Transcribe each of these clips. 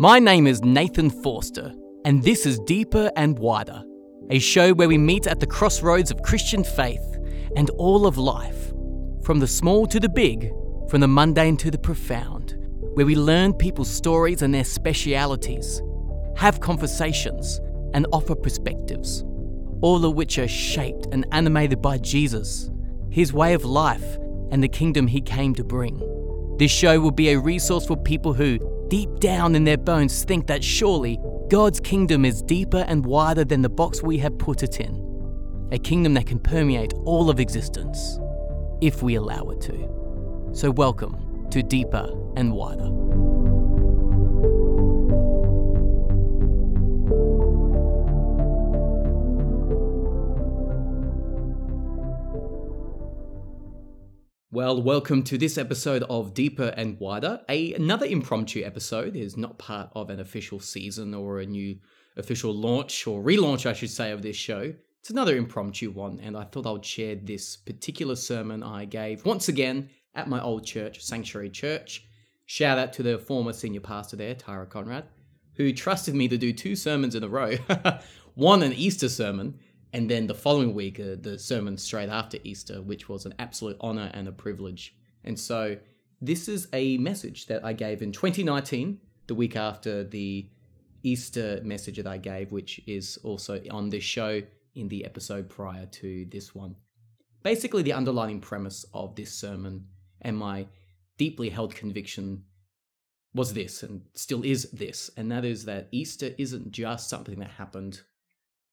My name is Nathan Forster, and this is Deeper and Wider, a show where we meet at the crossroads of Christian faith and all of life, from the small to the big, from the mundane to the profound, where we learn people's stories and their specialities, have conversations, and offer perspectives, all of which are shaped and animated by Jesus, his way of life, and the kingdom he came to bring. This show will be a resource for people who, deep down in their bones, think that surely God's kingdom is deeper and wider than the box we have put it in. A kingdom that can permeate all of existence, if we allow it to. So, welcome to Deeper and Wider. Well, welcome to this episode of Deeper and Wider. A, another impromptu episode is not part of an official season or a new official launch or relaunch, I should say, of this show. It's another impromptu one, and I thought I would share this particular sermon I gave once again at my old church, Sanctuary Church. Shout out to the former senior pastor there, Tyra Conrad, who trusted me to do two sermons in a row. one an Easter sermon, and then the following week, uh, the sermon straight after Easter, which was an absolute honor and a privilege. And so, this is a message that I gave in 2019, the week after the Easter message that I gave, which is also on this show in the episode prior to this one. Basically, the underlying premise of this sermon and my deeply held conviction was this, and still is this, and that is that Easter isn't just something that happened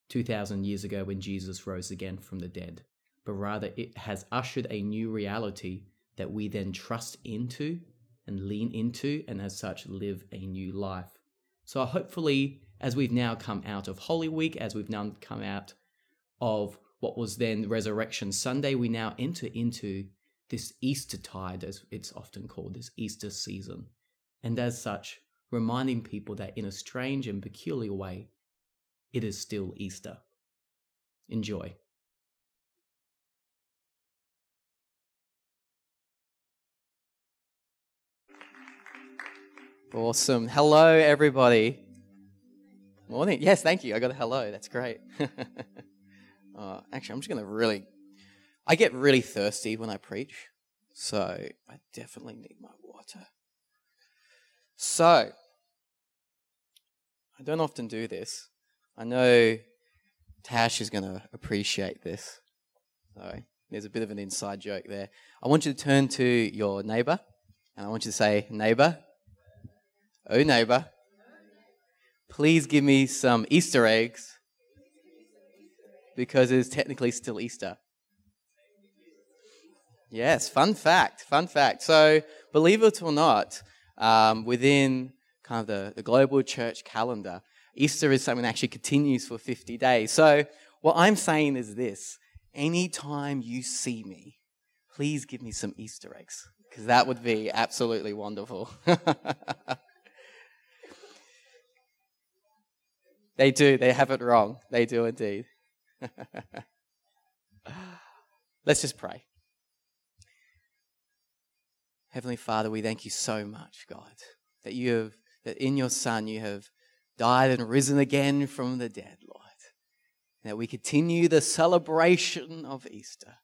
2,000 years ago when Jesus rose again from the dead, but rather it has ushered a new reality that we then trust into and lean into, and as such, live a new life. So, hopefully, as we've now come out of Holy Week, as we've now come out of what was then Resurrection Sunday, we now enter into this Easter tide, as it's often called, this Easter season. And as such, reminding people that in a strange and peculiar way, it is still Easter. Enjoy. Awesome. Hello, everybody. Morning. Yes, thank you. I got a hello. That's great. uh, actually, I'm just going to really. I get really thirsty when I preach, so I definitely need my water. So, I don't often do this, I know Tash is going to appreciate this. So there's a bit of an inside joke there. I want you to turn to your neighbor and I want you to say, Neighbor, oh, neighbor, please give me some Easter eggs because it is technically still Easter. Yes, fun fact, fun fact. So, believe it or not, um, within kind of the, the global church calendar, Easter is something that actually continues for 50 days. So, what I'm saying is this anytime you see me, please give me some Easter eggs, because that would be absolutely wonderful. they do, they have it wrong. They do indeed. Let's just pray. Heavenly Father, we thank you so much, God, that you have, that in your Son you have died and risen again from the dead, Lord. That we continue the celebration of Easter.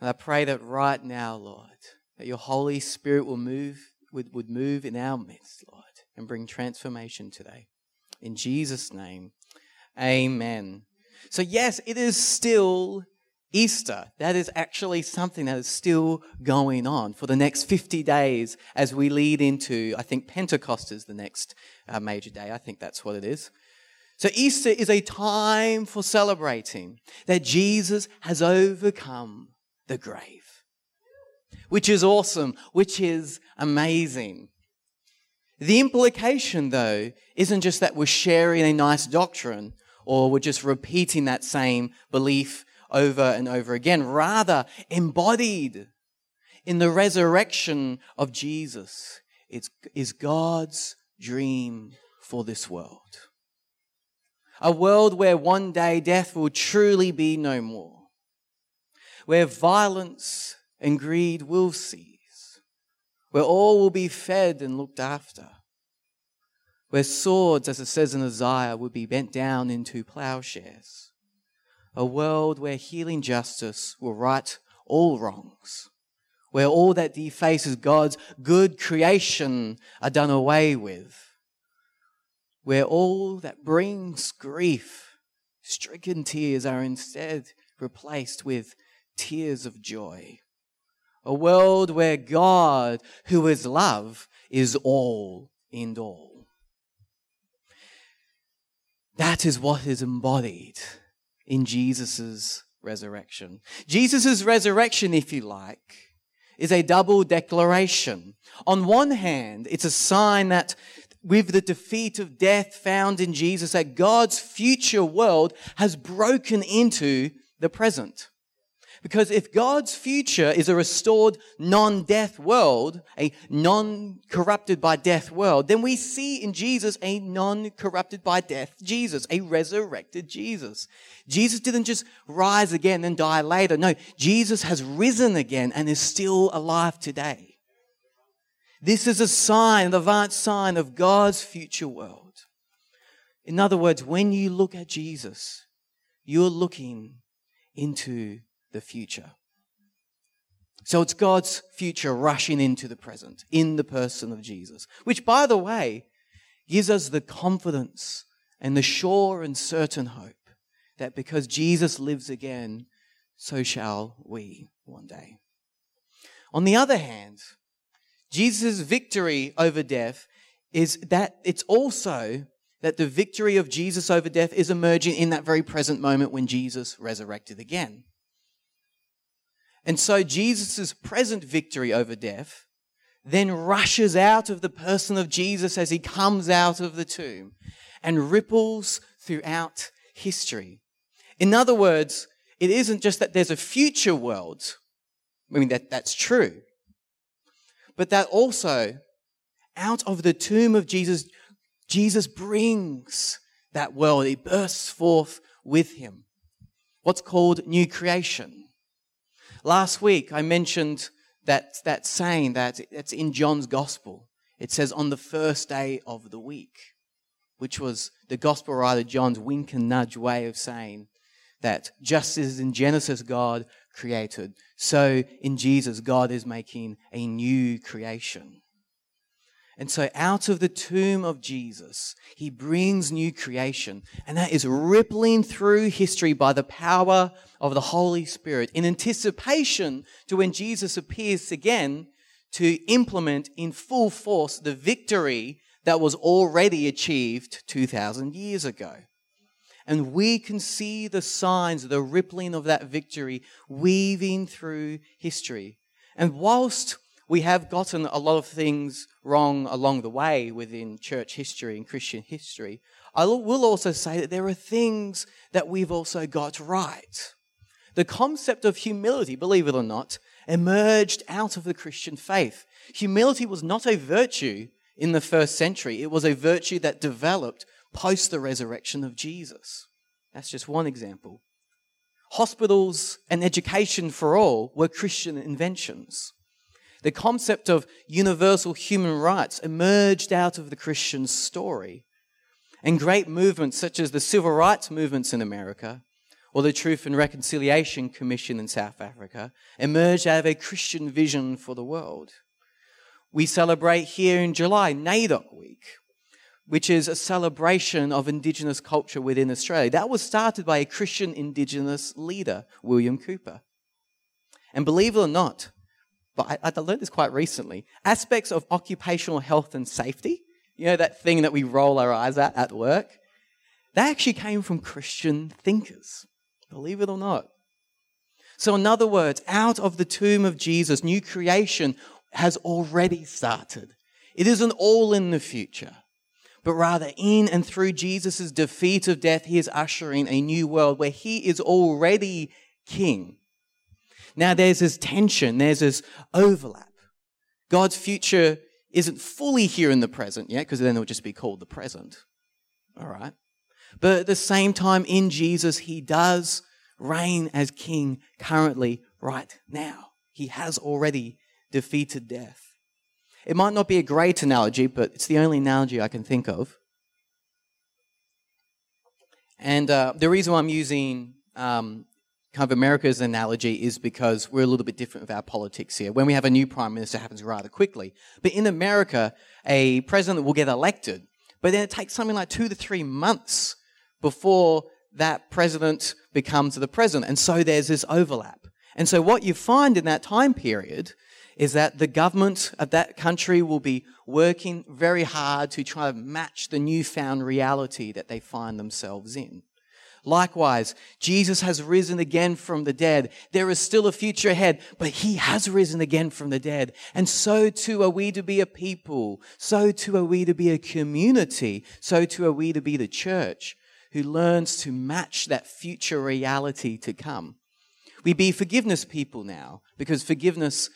And I pray that right now, Lord, that your Holy Spirit will move, would, would move in our midst, Lord, and bring transformation today. In Jesus' name, amen. So, yes, it is still Easter. That is actually something that is still going on for the next 50 days as we lead into, I think Pentecost is the next uh, major day. I think that's what it is. So Easter is a time for celebrating that Jesus has overcome the grave, which is awesome, which is amazing. The implication, though, isn't just that we're sharing a nice doctrine or we're just repeating that same belief over and over again, rather embodied in the resurrection of Jesus. It is God's dream for this world. A world where one day death will truly be no more, where violence and greed will cease, where all will be fed and looked after, where swords, as it says in Isaiah, would be bent down into plowshares. A world where healing justice will right all wrongs, where all that defaces God's good creation are done away with, where all that brings grief, stricken tears, are instead replaced with tears of joy. A world where God, who is love, is all in all. That is what is embodied in Jesus' resurrection. Jesus' resurrection, if you like, is a double declaration. On one hand, it's a sign that with the defeat of death found in Jesus, that God's future world has broken into the present. Because if God's future is a restored non-death world, a non-corrupted by death world, then we see in Jesus a non-corrupted by death Jesus, a resurrected Jesus. Jesus didn't just rise again and die later. No, Jesus has risen again and is still alive today. This is a sign, an advanced sign of God's future world. In other words, when you look at Jesus, you're looking into the future. So it's God's future rushing into the present in the person of Jesus, which, by the way, gives us the confidence and the sure and certain hope that because Jesus lives again, so shall we one day. On the other hand, Jesus' victory over death is that it's also that the victory of Jesus over death is emerging in that very present moment when Jesus resurrected again. And so Jesus' present victory over death then rushes out of the person of Jesus as he comes out of the tomb and ripples throughout history. In other words, it isn't just that there's a future world. I mean, that, that's true. But that also, out of the tomb of Jesus, Jesus brings that world. He bursts forth with him. What's called new creation. Last week, I mentioned that, that saying that it's in John's gospel. It says, on the first day of the week, which was the gospel writer John's wink and nudge way of saying that just as in Genesis God created, so in Jesus God is making a new creation. And so out of the tomb of Jesus, he brings new creation. And that is rippling through history by the power of the Holy Spirit in anticipation to when Jesus appears again to implement in full force the victory that was already achieved 2,000 years ago. And we can see the signs, the rippling of that victory weaving through history. And whilst we have gotten a lot of things wrong along the way within church history and Christian history. I will also say that there are things that we've also got right. The concept of humility, believe it or not, emerged out of the Christian faith. Humility was not a virtue in the first century, it was a virtue that developed post the resurrection of Jesus. That's just one example. Hospitals and education for all were Christian inventions. The concept of universal human rights emerged out of the Christian story. And great movements such as the civil rights movements in America or the Truth and Reconciliation Commission in South Africa emerged out of a Christian vision for the world. We celebrate here in July NAIDOC Week, which is a celebration of Indigenous culture within Australia. That was started by a Christian Indigenous leader, William Cooper. And believe it or not, but I, I learned this quite recently. Aspects of occupational health and safety, you know, that thing that we roll our eyes at at work, that actually came from Christian thinkers, believe it or not. So, in other words, out of the tomb of Jesus, new creation has already started. It isn't all in the future, but rather in and through Jesus' defeat of death, he is ushering a new world where he is already king. Now there's this tension, there's this overlap. God's future isn't fully here in the present yet, because then it would just be called the present. All right. But at the same time, in Jesus, he does reign as king currently, right now. He has already defeated death. It might not be a great analogy, but it's the only analogy I can think of. And uh, the reason why I'm using um, kind of America's analogy is because we're a little bit different with our politics here. When we have a new prime minister, it happens rather quickly. But in America, a president will get elected, but then it takes something like two to three months before that president becomes the president. And so there's this overlap. And so what you find in that time period is that the government of that country will be working very hard to try to match the newfound reality that they find themselves in. Likewise, Jesus has risen again from the dead. There is still a future ahead, but he has risen again from the dead. And so too are we to be a people. So too are we to be a community. So too are we to be the church who learns to match that future reality to come. We be forgiveness people now because forgiveness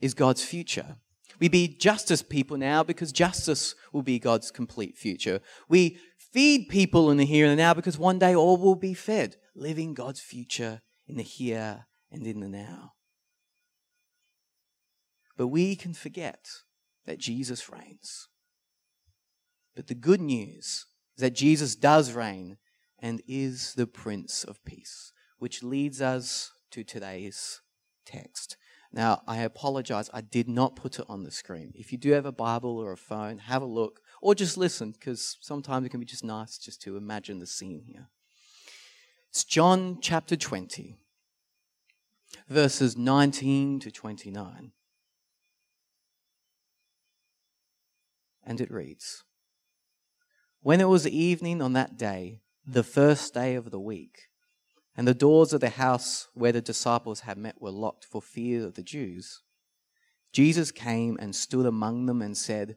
is God's future. We be justice people now because justice will be God's complete future. We feed people in the here and the now because one day all will be fed, living God's future in the here and in the now. But we can forget that Jesus reigns. But the good news is that Jesus does reign and is the Prince of Peace, which leads us to today's text. Now, I apologize, I did not put it on the screen. If you do have a Bible or a phone, have a look, or just listen, because sometimes it can be just nice just to imagine the scene here. It's John chapter 20, verses 19 to 29. And it reads When it was evening on that day, the first day of the week, and the doors of the house where the disciples had met were locked for fear of the Jews. Jesus came and stood among them and said,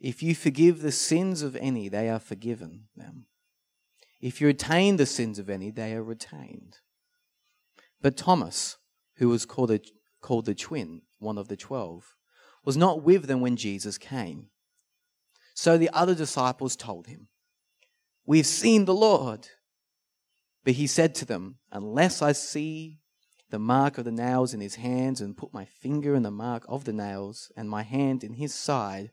If you forgive the sins of any, they are forgiven them. If you retain the sins of any, they are retained. But Thomas, who was called, a, called the twin, one of the twelve, was not with them when Jesus came. So the other disciples told him, We've seen the Lord. But he said to them, Unless I see the mark of the nails in his hands, and put my finger in the mark of the nails, and my hand in his side,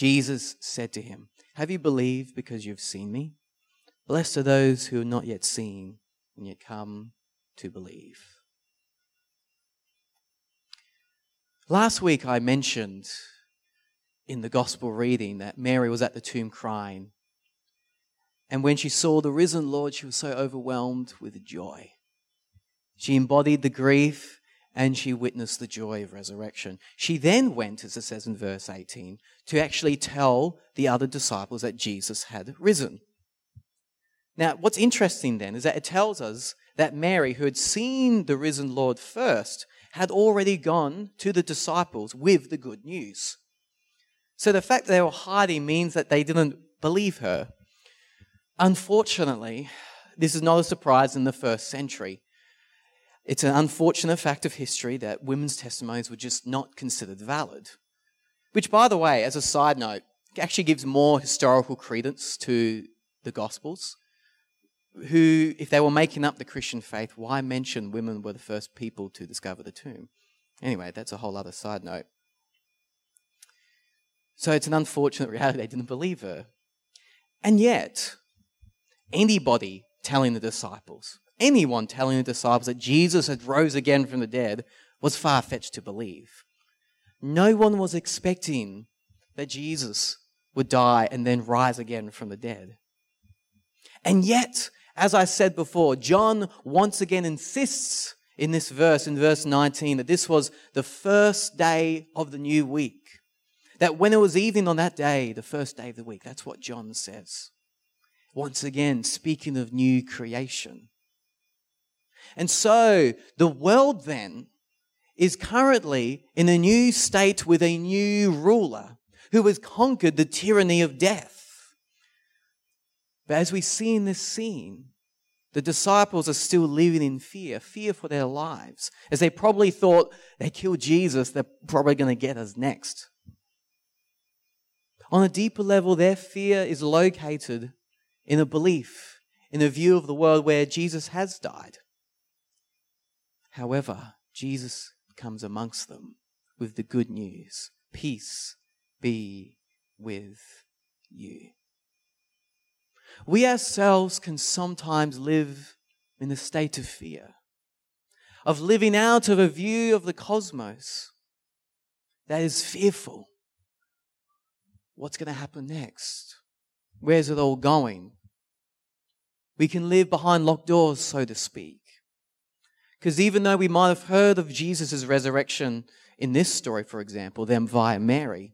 Jesus said to him, Have you believed because you've seen me? Blessed are those who have not yet seen and yet come to believe. Last week I mentioned in the gospel reading that Mary was at the tomb crying and when she saw the risen Lord, she was so overwhelmed with joy. She embodied the grief and she witnessed the joy of resurrection. She then went, as it says in verse 18, to actually tell the other disciples that Jesus had risen. Now, what's interesting then is that it tells us that Mary, who had seen the risen Lord first, had already gone to the disciples with the good news. So the fact that they were hiding means that they didn't believe her. Unfortunately, this is not a surprise in the first century. It's an unfortunate fact of history that women's testimonies were just not considered valid. Which, by the way, as a side note, actually gives more historical credence to the Gospels. Who, if they were making up the Christian faith, why mention women were the first people to discover the tomb? Anyway, that's a whole other side note. So it's an unfortunate reality they didn't believe her. And yet, anybody telling the disciples, anyone telling the disciples that Jesus had rose again from the dead was far fetched to believe. No one was expecting that Jesus would die and then rise again from the dead. And yet, as I said before, John once again insists in this verse, in verse 19, that this was the first day of the new week. That when it was evening on that day, the first day of the week, that's what John says. Once again, speaking of new creation. And so, the world then is currently in a new state with a new ruler who has conquered the tyranny of death. But as we see in this scene, the disciples are still living in fear, fear for their lives, as they probably thought they killed Jesus, they're probably going to get us next. On a deeper level, their fear is located in a belief, in a view of the world where Jesus has died. However, Jesus comes amongst them with the good news peace be with you. We ourselves can sometimes live in a state of fear, of living out of a view of the cosmos that is fearful. What's going to happen next? Where's it all going? We can live behind locked doors, so to speak. Because even though we might have heard of Jesus' resurrection in this story, for example, them via Mary,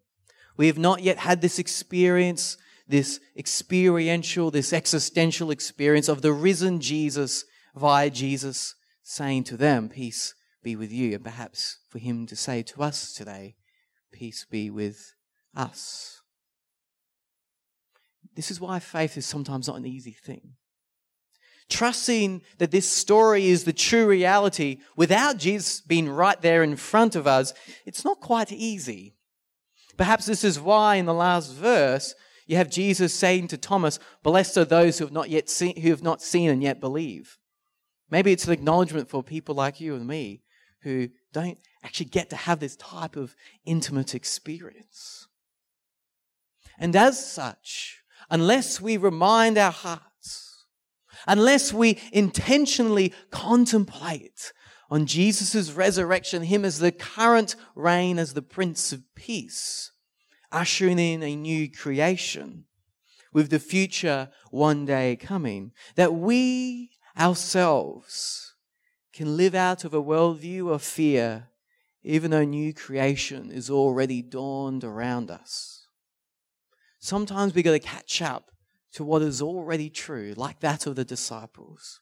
we have not yet had this experience, this experiential, this existential experience of the risen Jesus via Jesus saying to them, Peace be with you. And perhaps for him to say to us today, Peace be with us. This is why faith is sometimes not an easy thing. Trusting that this story is the true reality without Jesus being right there in front of us, it's not quite easy. Perhaps this is why in the last verse you have Jesus saying to Thomas, Blessed are those who have not yet seen, who have not seen and yet believe. Maybe it's an acknowledgement for people like you and me who don't actually get to have this type of intimate experience. And as such, unless we remind our hearts, unless we intentionally contemplate on Jesus' resurrection, him as the current reign as the Prince of Peace, ushering in a new creation with the future one day coming, that we ourselves can live out of a worldview of fear, even though new creation is already dawned around us. Sometimes we got to catch up to what is already true, like that of the disciples.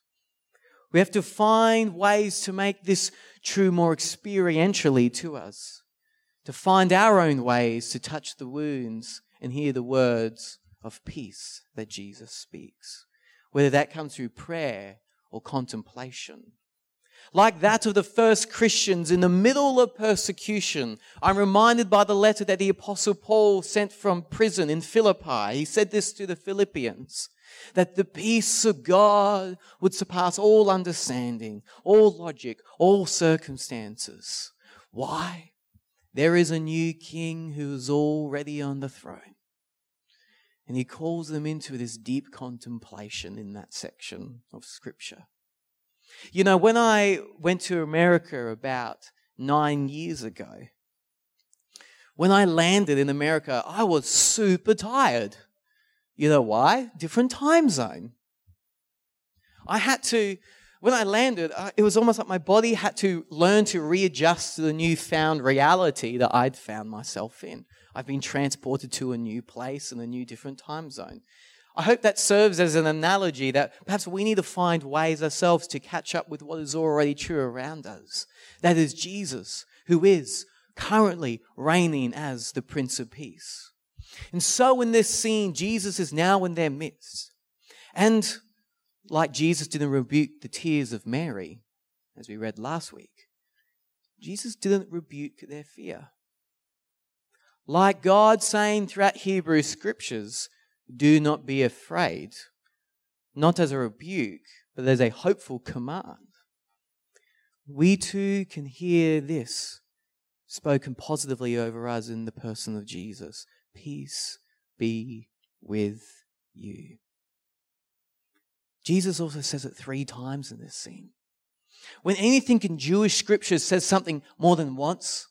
We have to find ways to make this true more experientially to us, to find our own ways to touch the wounds and hear the words of peace that Jesus speaks, whether that comes through prayer or contemplation. Like that of the first Christians in the middle of persecution, I'm reminded by the letter that the Apostle Paul sent from prison in Philippi. He said this to the Philippians that the peace of God would surpass all understanding, all logic, all circumstances. Why? There is a new king who is already on the throne. And he calls them into this deep contemplation in that section of scripture. You know, when I went to America about nine years ago, when I landed in America, I was super tired. You know why? Different time zone. I had to, when I landed, it was almost like my body had to learn to readjust to the newfound reality that I'd found myself in. I've been transported to a new place in a new different time zone. I hope that serves as an analogy that perhaps we need to find ways ourselves to catch up with what is already true around us. That is Jesus, who is currently reigning as the Prince of Peace. And so in this scene, Jesus is now in their midst. And like Jesus didn't rebuke the tears of Mary, as we read last week, Jesus didn't rebuke their fear. Like God saying throughout Hebrew scriptures, do not be afraid, not as a rebuke, but as a hopeful command. We too can hear this spoken positively over us in the person of Jesus. Peace be with you. Jesus also says it three times in this scene. When anything in Jewish scriptures says something more than once,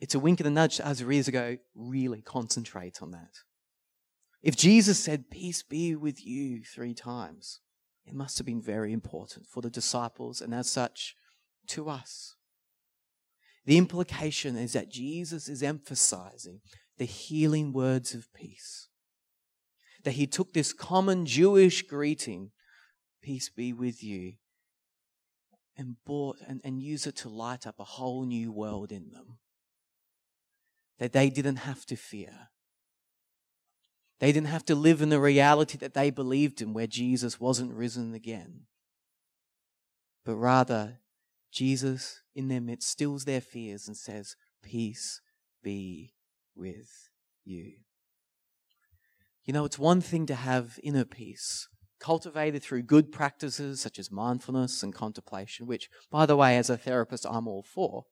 it's a wink and a nudge to us readers to go, really concentrate on that. If Jesus said, Peace be with you three times, it must have been very important for the disciples and as such to us. The implication is that Jesus is emphasizing the healing words of peace. That he took this common Jewish greeting, peace be with you, and brought and, and used it to light up a whole new world in them. That they didn't have to fear. They didn't have to live in the reality that they believed in, where Jesus wasn't risen again. But rather, Jesus in their midst stills their fears and says, Peace be with you. You know, it's one thing to have inner peace, cultivated through good practices such as mindfulness and contemplation, which, by the way, as a therapist, I'm all for.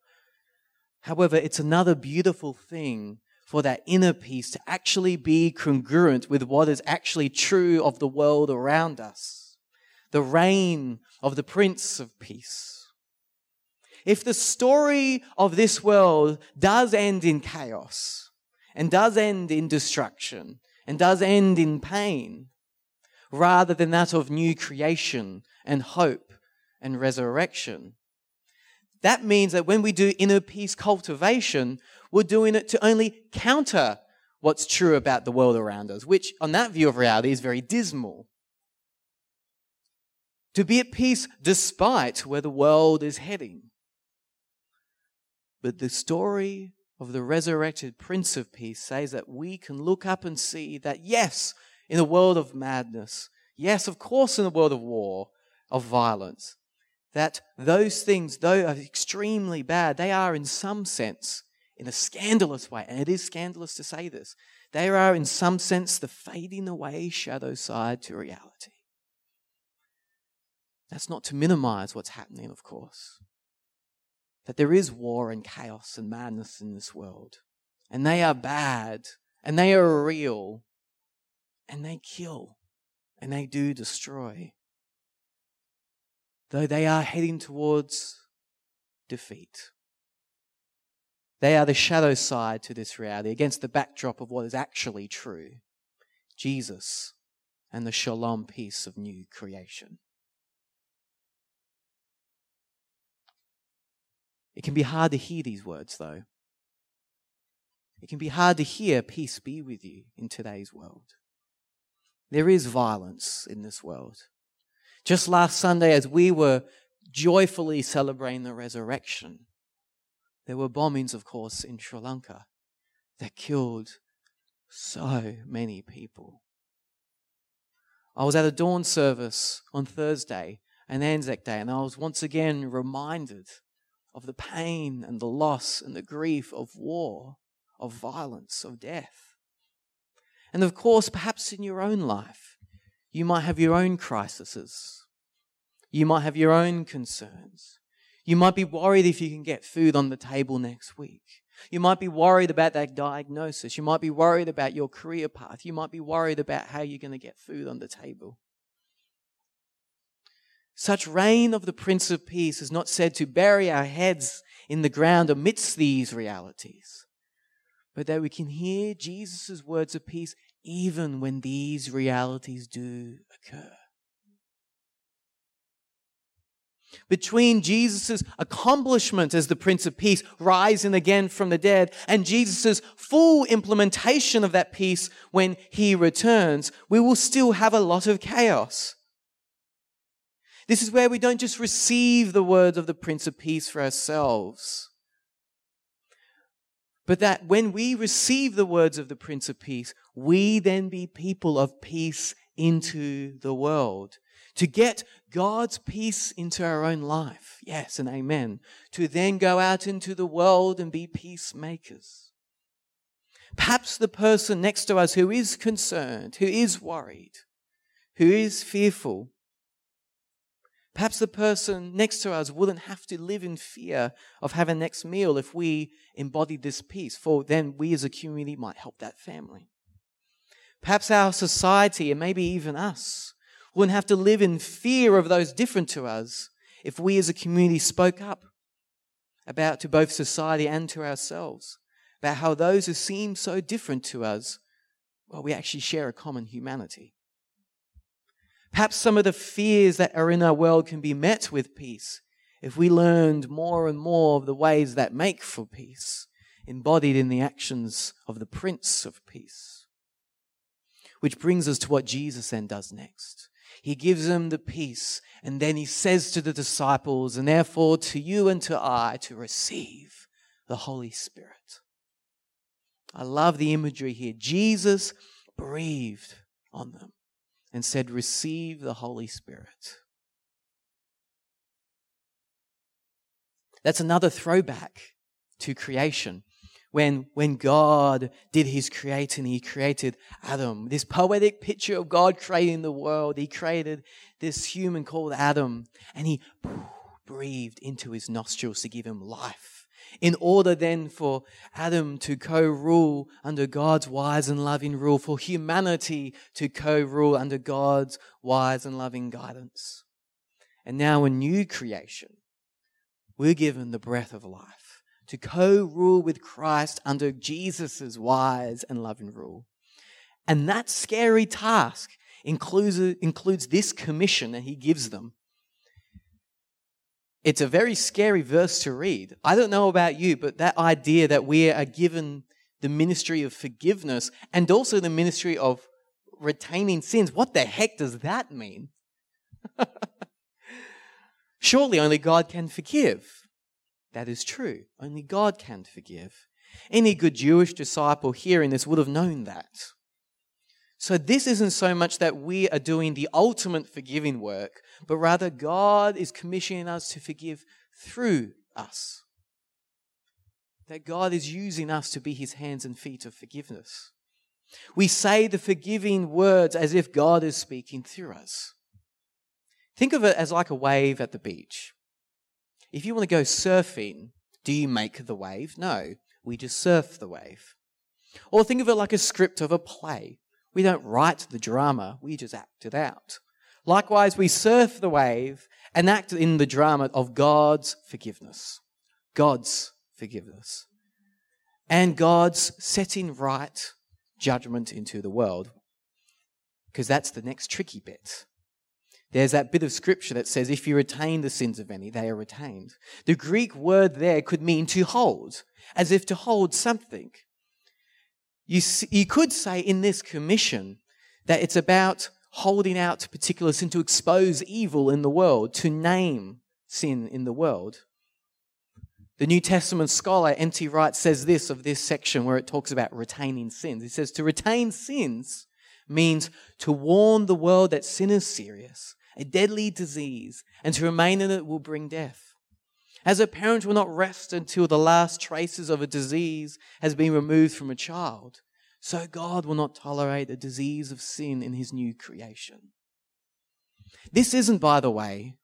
However, it's another beautiful thing for that inner peace to actually be congruent with what is actually true of the world around us. The reign of the Prince of Peace if the story of this world does end in chaos and does end in destruction and does end in pain, rather than that of new creation and hope and resurrection, that means that when we do inner peace cultivation, we're doing it to only counter what's true about the world around us, which on that view of reality is very dismal. To be at peace despite where the world is heading. But the story of the resurrected Prince of Peace says that we can look up and see that, yes, in a world of madness, yes, of course, in a world of war, of violence, that those things, though are extremely bad, they are in some sense, in a scandalous way, and it is scandalous to say this, they are in some sense the fading away shadow side to reality. That's not to minimize what's happening, of course that there is war and chaos and madness in this world. And they are bad, and they are real, and they kill, and they do destroy. Though they are heading towards defeat. They are the shadow side to this reality against the backdrop of what is actually true Jesus and the shalom peace of new creation. It can be hard to hear these words, though. It can be hard to hear peace be with you in today's world. There is violence in this world. Just last Sunday, as we were joyfully celebrating the resurrection, there were bombings, of course, in Sri Lanka that killed so many people. I was at a dawn service on Thursday, an Anzac Day, and I was once again reminded of the pain and the loss and the grief of war, of violence, of death. And of course, perhaps in your own life, you might have your own crises. You might have your own concerns. You might be worried if you can get food on the table next week. You might be worried about that diagnosis. You might be worried about your career path. You might be worried about how you're going to get food on the table. Such reign of the Prince of Peace is not said to bury our heads in the ground amidst these realities, but that we can hear Jesus' words of peace even when these realities do occur. Between Jesus' accomplishment as the Prince of Peace, rising again from the dead, and Jesus' full implementation of that peace when he returns, we will still have a lot of chaos. This is where we don't just receive the words of the Prince of Peace for ourselves, but that when we receive the words of the Prince of Peace, we then be people of peace into the world. To get God's peace into our own life. Yes, and amen. To then go out into the world and be peacemakers. Perhaps the person next to us who is concerned, who is worried, who is fearful, Perhaps the person next to us wouldn't have to live in fear of having next meal if we embodied this peace, for then we as a community might help that family. Perhaps our society, and maybe even us, wouldn't have to live in fear of those different to us if we as a community spoke up about to both society and to ourselves about how those who seem so different to us, well, we actually share a common humanity. Perhaps some of the fears that are in our world can be met with peace if we learned more and more of the ways that make for peace, embodied in the actions of the Prince of Peace. Which brings us to what Jesus then does next. He gives them the peace, and then he says to the disciples, and therefore to you and to I, to receive the Holy Spirit. I love the imagery here. Jesus breathed on them and said, Receive the Holy Spirit. That's another throwback to creation. When, when God did his creating, he created Adam. This poetic picture of God creating the world. He created this human called Adam and he breathed into his nostrils to give him life. In order then for Adam to co rule under God's wise and loving rule, for humanity to co rule under God's wise and loving guidance. And now a new creation we're given the breath of life to co rule with Christ under Jesus' wise and loving rule. And that scary task includes, includes this commission that he gives them. It's a very scary verse to read. I don't know about you, but that idea that we are given the ministry of forgiveness and also the ministry of retaining sins, what the heck does that mean? Surely only God can forgive. That is true. Only God can forgive. Any good Jewish disciple hearing this would have known that. So, this isn't so much that we are doing the ultimate forgiving work, but rather God is commissioning us to forgive through us. That God is using us to be his hands and feet of forgiveness. We say the forgiving words as if God is speaking through us. Think of it as like a wave at the beach. If you want to go surfing, do you make the wave? No, we just surf the wave. Or think of it like a script of a play. We don't write the drama, we just act it out. Likewise, we surf the wave and act in the drama of God's forgiveness. God's forgiveness. And God's setting right judgment into the world. Because that's the next tricky bit. There's that bit of scripture that says, if you retain the sins of any, they are retained. The Greek word there could mean to hold, as if to hold something. You, you could say in this commission that it's about holding out particular sin to expose evil in the world, to name sin in the world. The New Testament scholar N.T. Wright says this of this section where it talks about retaining sins. He says, To retain sins means to warn the world that sin is serious a deadly disease, and to remain in it will bring death. As a parent will not rest until the last traces of a disease has been removed from a child, so God will not tolerate a disease of sin in his new creation. This isn't, by the way,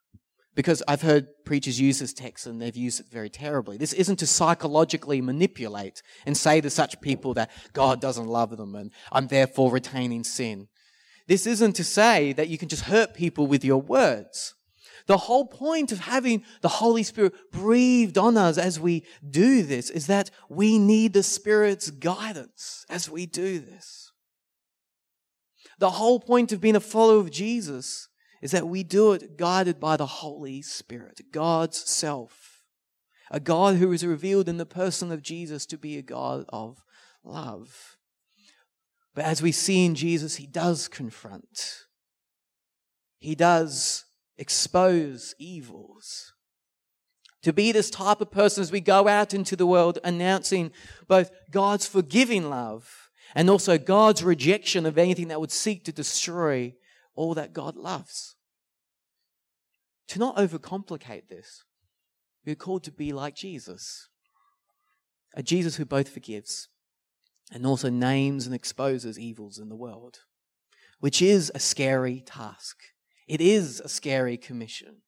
because I've heard preachers use this text and they've used it very terribly. This isn't to psychologically manipulate and say to such people that God doesn't love them and I'm therefore retaining sin. This isn't to say that you can just hurt people with your words. The whole point of having the Holy Spirit breathed on us as we do this is that we need the Spirit's guidance as we do this. The whole point of being a follower of Jesus is that we do it guided by the Holy Spirit, God's self, a God who is revealed in the person of Jesus to be a God of love. But as we see in Jesus, he does confront, he does expose evils. To be this type of person as we go out into the world announcing both God's forgiving love and also God's rejection of anything that would seek to destroy all that God loves. To not overcomplicate this, we're called to be like Jesus. A Jesus who both forgives and also names and exposes evils in the world, which is a scary task. It is a scary commission.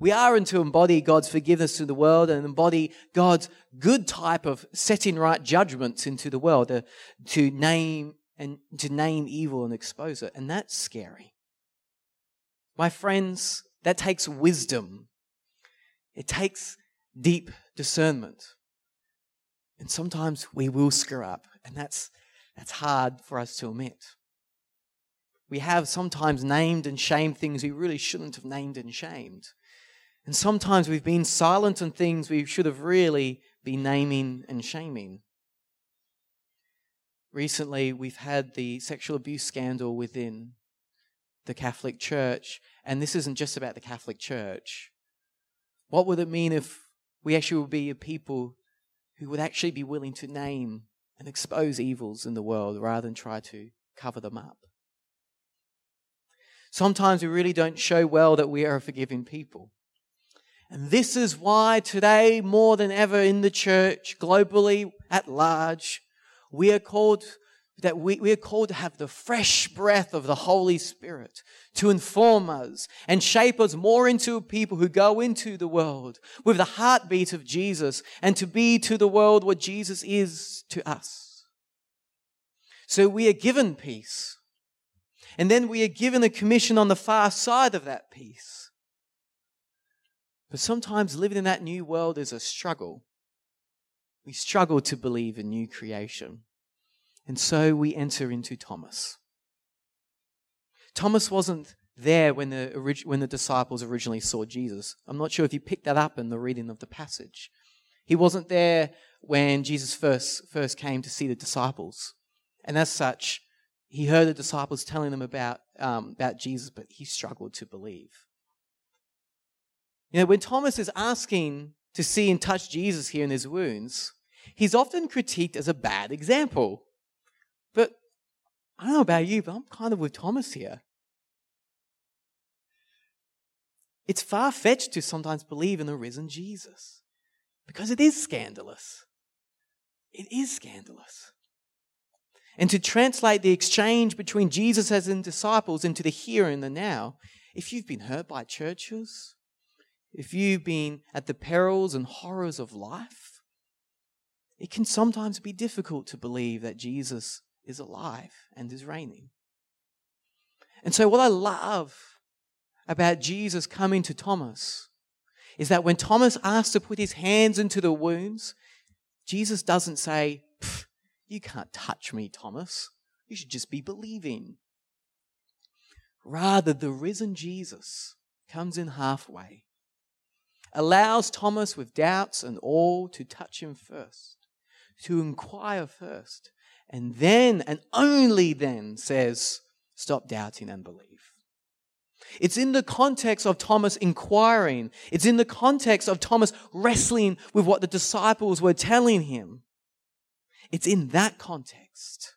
We are to embody God's forgiveness to the world and embody God's good type of setting right judgments into the world to, to name and to name evil and expose it. And that's scary. My friends, that takes wisdom. It takes deep discernment. And sometimes we will screw up, and that's, that's hard for us to admit. We have sometimes named and shamed things we really shouldn't have named and shamed. And sometimes we've been silent on things we should have really been naming and shaming. Recently, we've had the sexual abuse scandal within the Catholic Church, and this isn't just about the Catholic Church. What would it mean if we actually would be a people who would actually be willing to name and expose evils in the world rather than try to cover them up? Sometimes we really don't show well that we are a forgiving people. And this is why today, more than ever in the church, globally at large, we are called that we, we are called to have the fresh breath of the Holy Spirit to inform us and shape us more into people who go into the world with the heartbeat of Jesus and to be to the world what Jesus is to us. So we are given peace. And then we are given a commission on the far side of that peace. But sometimes living in that new world is a struggle. We struggle to believe in new creation. And so we enter into Thomas. Thomas wasn't there when the, when the disciples originally saw Jesus. I'm not sure if you picked that up in the reading of the passage. He wasn't there when Jesus first, first came to see the disciples. And as such, he heard the disciples telling them about, um, about Jesus, but he struggled to believe. You know, when Thomas is asking to see and touch Jesus here in his wounds, he's often critiqued as a bad example. But I don't know about you, but I'm kind of with Thomas here. It's far fetched to sometimes believe in the risen Jesus because it is scandalous. It is scandalous. And to translate the exchange between Jesus as and disciples into the here and the now, if you've been hurt by churches, if you've been at the perils and horrors of life, it can sometimes be difficult to believe that Jesus is alive and is reigning. And so, what I love about Jesus coming to Thomas is that when Thomas asks to put his hands into the wounds, Jesus doesn't say, You can't touch me, Thomas. You should just be believing. Rather, the risen Jesus comes in halfway, allows Thomas with doubts and all to touch him first, to inquire first, and then and only then says, Stop doubting and believe. It's in the context of Thomas inquiring. It's in the context of Thomas wrestling with what the disciples were telling him. It's in that context.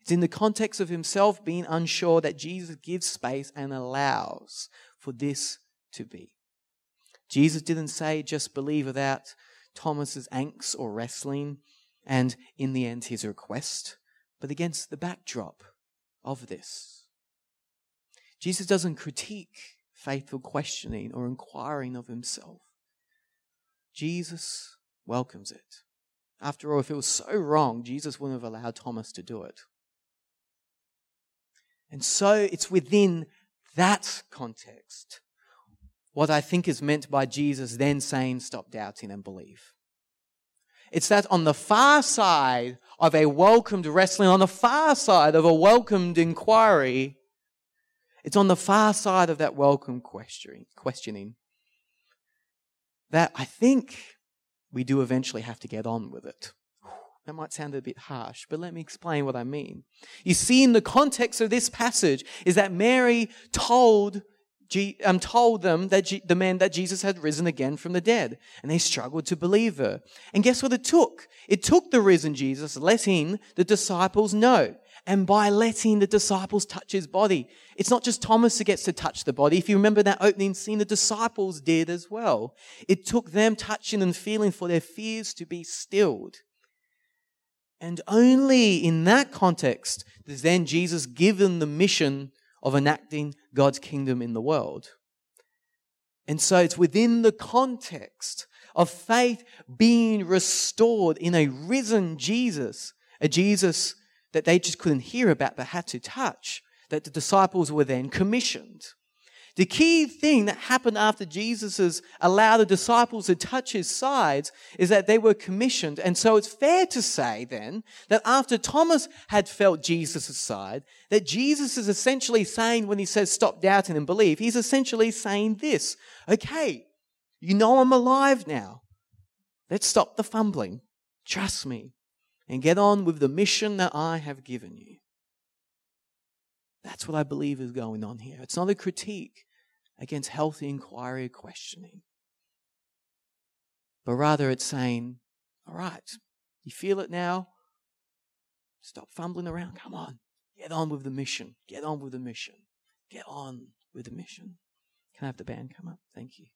It's in the context of himself being unsure that Jesus gives space and allows for this to be. Jesus didn't say just believe without Thomas's angst or wrestling and in the end his request, but against the backdrop of this. Jesus doesn't critique faithful questioning or inquiring of himself. Jesus welcomes it. After all, if it was so wrong, Jesus wouldn't have allowed Thomas to do it. And so it's within that context what I think is meant by Jesus then saying, Stop doubting and believe. It's that on the far side of a welcomed wrestling, on the far side of a welcomed inquiry, it's on the far side of that welcome questioning, that I think we do eventually have to get on with it. That might sound a bit harsh, but let me explain what I mean. You see, in the context of this passage, is that Mary told um, told them that G- the man that Jesus had risen again from the dead, and they struggled to believe her. And guess what it took? It took the risen Jesus letting the disciples know, and by letting the disciples touch his body. It's not just Thomas who gets to touch the body. If you remember that opening scene, the disciples did as well. It took them touching and feeling for their fears to be stilled. And only in that context does then Jesus given the mission of enacting God's kingdom in the world. And so it's within the context of faith being restored in a risen Jesus, a Jesus that they just couldn't hear about but had to touch, that the disciples were then commissioned. The key thing that happened after Jesus allowed the disciples to touch his sides is that they were commissioned. And so it's fair to say then that after Thomas had felt Jesus' side, that Jesus is essentially saying when he says stop doubting and believe, he's essentially saying this. Okay, you know I'm alive now. Let's stop the fumbling. Trust me and get on with the mission that I have given you. That's what I believe is going on here. It's not a critique against healthy inquiry or questioning, but rather it's saying, all right, you feel it now? Stop fumbling around. Come on. Get on with the mission. Get on with the mission. Get on with the mission. Can I have the band come up? Thank you.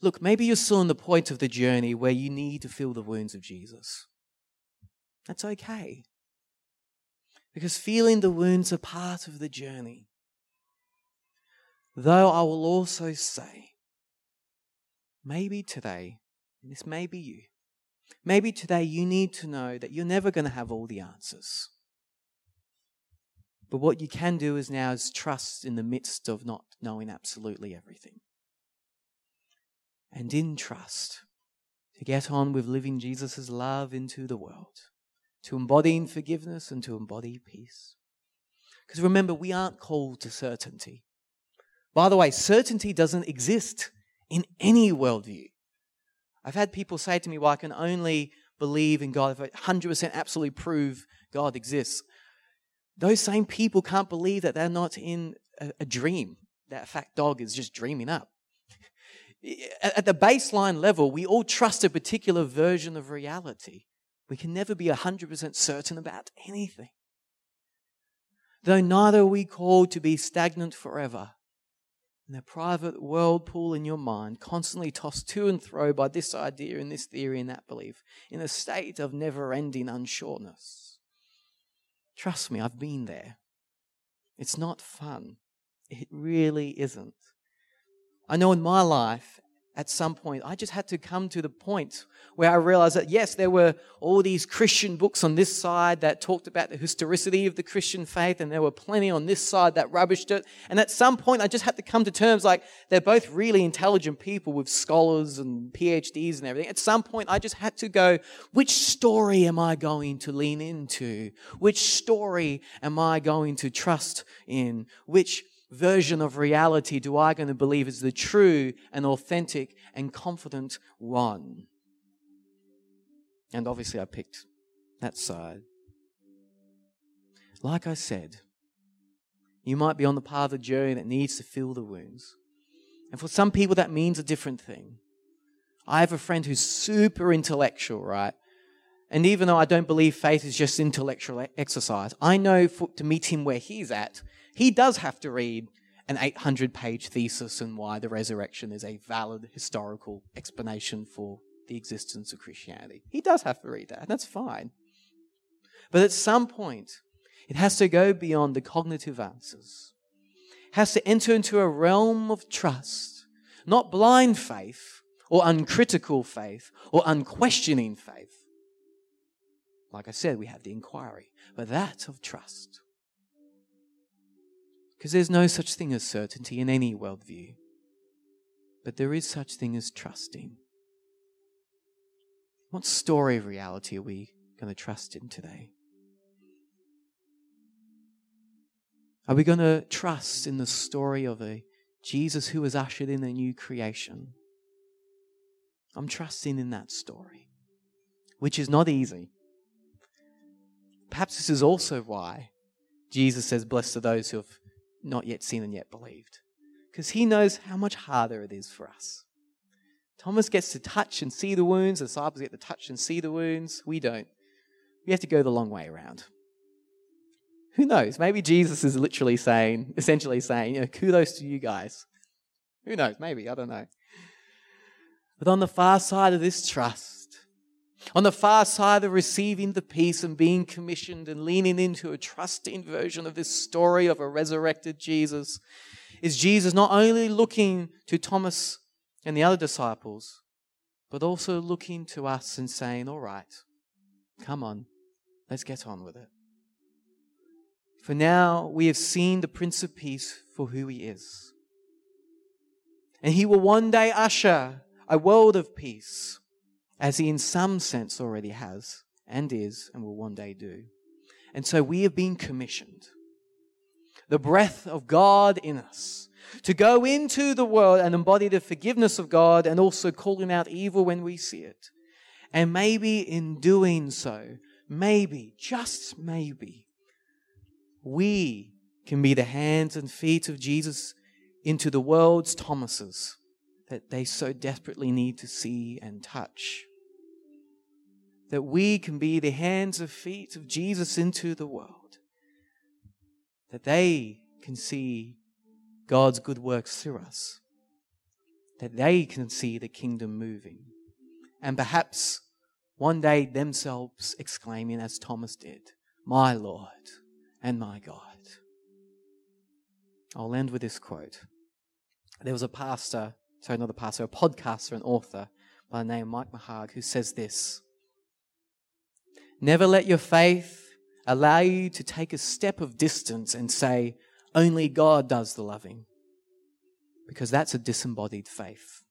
Look, maybe you're still in the point of the journey where you need to feel the wounds of Jesus. That's okay. Because feeling the wounds are part of the journey. Though I will also say, maybe today, and this may be you, maybe today you need to know that you're never going to have all the answers. But what you can do is now is trust in the midst of not knowing absolutely everything. And in trust to get on with living Jesus' love into the world to embodying forgiveness and to embody peace. Because remember, we aren't called to certainty. By the way, certainty doesn't exist in any worldview. I've had people say to me, well, I can only believe in God if I 100% absolutely prove God exists. Those same people can't believe that they're not in a, a dream, that fat dog is just dreaming up. At the baseline level, we all trust a particular version of reality. We can never be 100% certain about anything. Though neither are we called to be stagnant forever. In a private whirlpool in your mind, constantly tossed to and fro by this idea and this theory and that belief, in a state of never ending unsureness. Trust me, I've been there. It's not fun. It really isn't. I know in my life, at some point, I just had to come to the point where I realized that yes, there were all these Christian books on this side that talked about the historicity of the Christian faith, and there were plenty on this side that rubbished it. And at some point, I just had to come to terms like they're both really intelligent people with scholars and PhDs and everything. At some point, I just had to go, which story am I going to lean into? Which story am I going to trust in? Which version of reality do I going to believe is the true and authentic and confident one? And obviously, I picked that side. Like I said, you might be on the path of the journey that needs to fill the wounds. And for some people, that means a different thing. I have a friend who's super intellectual, right? And even though I don't believe faith is just intellectual exercise, I know for, to meet him where he's at, he does have to read an 800 page thesis on why the resurrection is a valid historical explanation for the existence of Christianity. He does have to read that, and that's fine. But at some point, it has to go beyond the cognitive answers. It has to enter into a realm of trust, not blind faith or uncritical faith or unquestioning faith. Like I said, we have the inquiry, but that of trust. Because there's no such thing as certainty in any worldview. But there is such thing as trusting. What story of reality are we going to trust in today? Are we going to trust in the story of a Jesus who has ushered in a new creation? I'm trusting in that story, which is not easy. Perhaps this is also why Jesus says, Blessed are those who have not yet seen and yet believed. Because he knows how much harder it is for us. Thomas gets to touch and see the wounds, the disciples get to touch and see the wounds. We don't. We have to go the long way around. Who knows? Maybe Jesus is literally saying, essentially saying, you know, kudos to you guys. Who knows? Maybe. I don't know. But on the far side of this trust, on the far side of receiving the peace and being commissioned and leaning into a trusting version of this story of a resurrected Jesus is Jesus not only looking to Thomas and the other disciples, but also looking to us and saying, All right, come on, let's get on with it. For now we have seen the Prince of Peace for who he is. And he will one day usher a world of peace, as he in some sense already has and is and will one day do. And so we have been commissioned. The breath of God in us to go into the world and embody the forgiveness of God and also calling out evil when we see it. And maybe in doing so, maybe, just maybe, we can be the hands and feet of Jesus into the world's Thomases that they so desperately need to see and touch. That we can be the hands and feet of Jesus into the world. That they can see God's good works through us. That they can see the kingdom moving. And perhaps one day themselves exclaiming, as Thomas did, My Lord and my God. I'll end with this quote. There was a pastor, sorry, not a pastor, a podcaster and author by the name of Mike McHargue who says this Never let your faith allow you to take a step of distance and say, only God does the loving. Because that's a disembodied faith.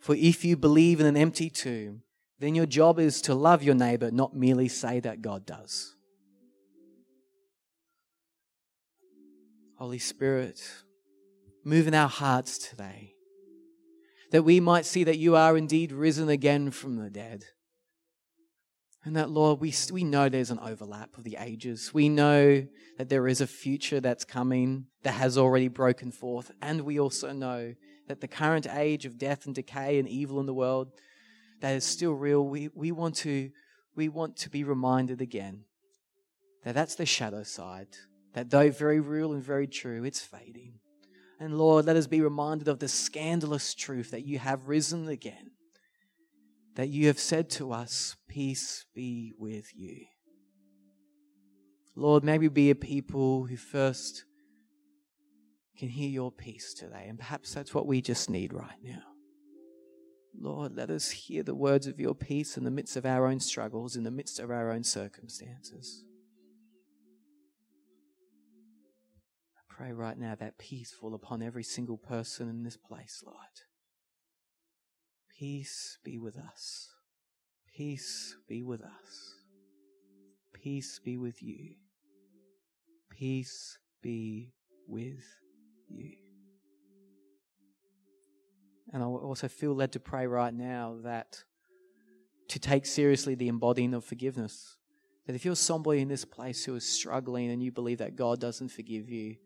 For if you believe in an empty tomb, then your job is to love your neighbor, not merely say that God does. Holy Spirit, move in our hearts today, that we might see that you are indeed risen again from the dead and that, Lord, we, we know there's an overlap of the ages. We know that there is a future that's coming that has already broken forth. And we also know that the current age of death and decay and evil in the world that is still real. We, we, want to, we want to be reminded again that that's the shadow side, that though very real and very true, it's fading. And Lord, let us be reminded of the scandalous truth that you have risen again that you have said to us, Peace be with you. Lord, may we be a people who first can hear your peace today. And perhaps that's what we just need right now. Lord, let us hear the words of your peace in the midst of our own struggles, in the midst of our own circumstances. I pray right now that peace fall upon every single person in this place, Lord. Peace be with us. Peace be with us. Peace be with you. Peace be with you. And I also feel led to pray right now that to take seriously the embodying of forgiveness. That if you're somebody in this place who is struggling and you believe that God doesn't forgive you,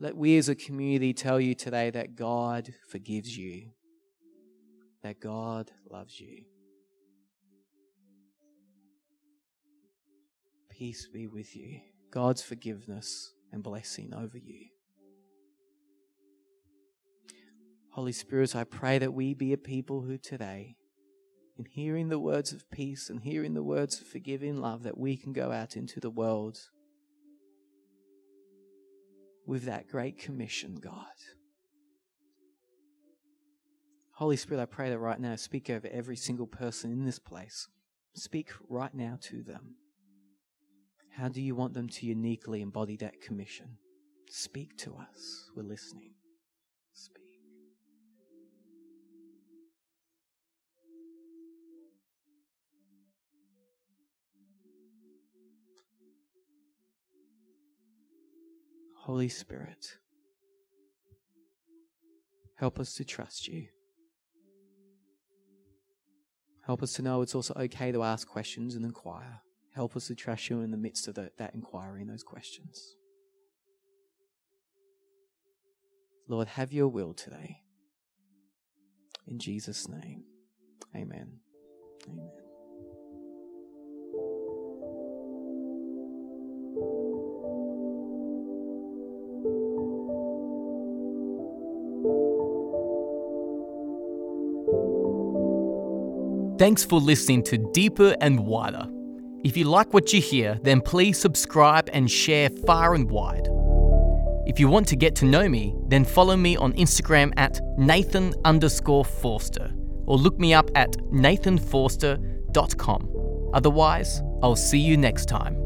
let we as a community tell you today that God forgives you that God loves you. Peace be with you. God's forgiveness and blessing over you. Holy Spirit, I pray that we be a people who today, in hearing the words of peace and hearing the words of forgiving love, that we can go out into the world with that great commission, God. Holy Spirit, I pray that right now, speak over every single person in this place. Speak right now to them. How do you want them to uniquely embody that commission? Speak to us. We're listening. Speak. Holy Spirit, help us to trust you. Help us to know it's also okay to ask questions and inquire. Help us to trust you in the midst of the, that inquiry and those questions. Lord, have your will today. In Jesus' name, amen. Amen. Thanks for listening to Deeper and Wider. If you like what you hear, then please subscribe and share far and wide. If you want to get to know me, then follow me on Instagram at Nathan underscore Forster or look me up at nathanforster.com. Otherwise, I'll see you next time.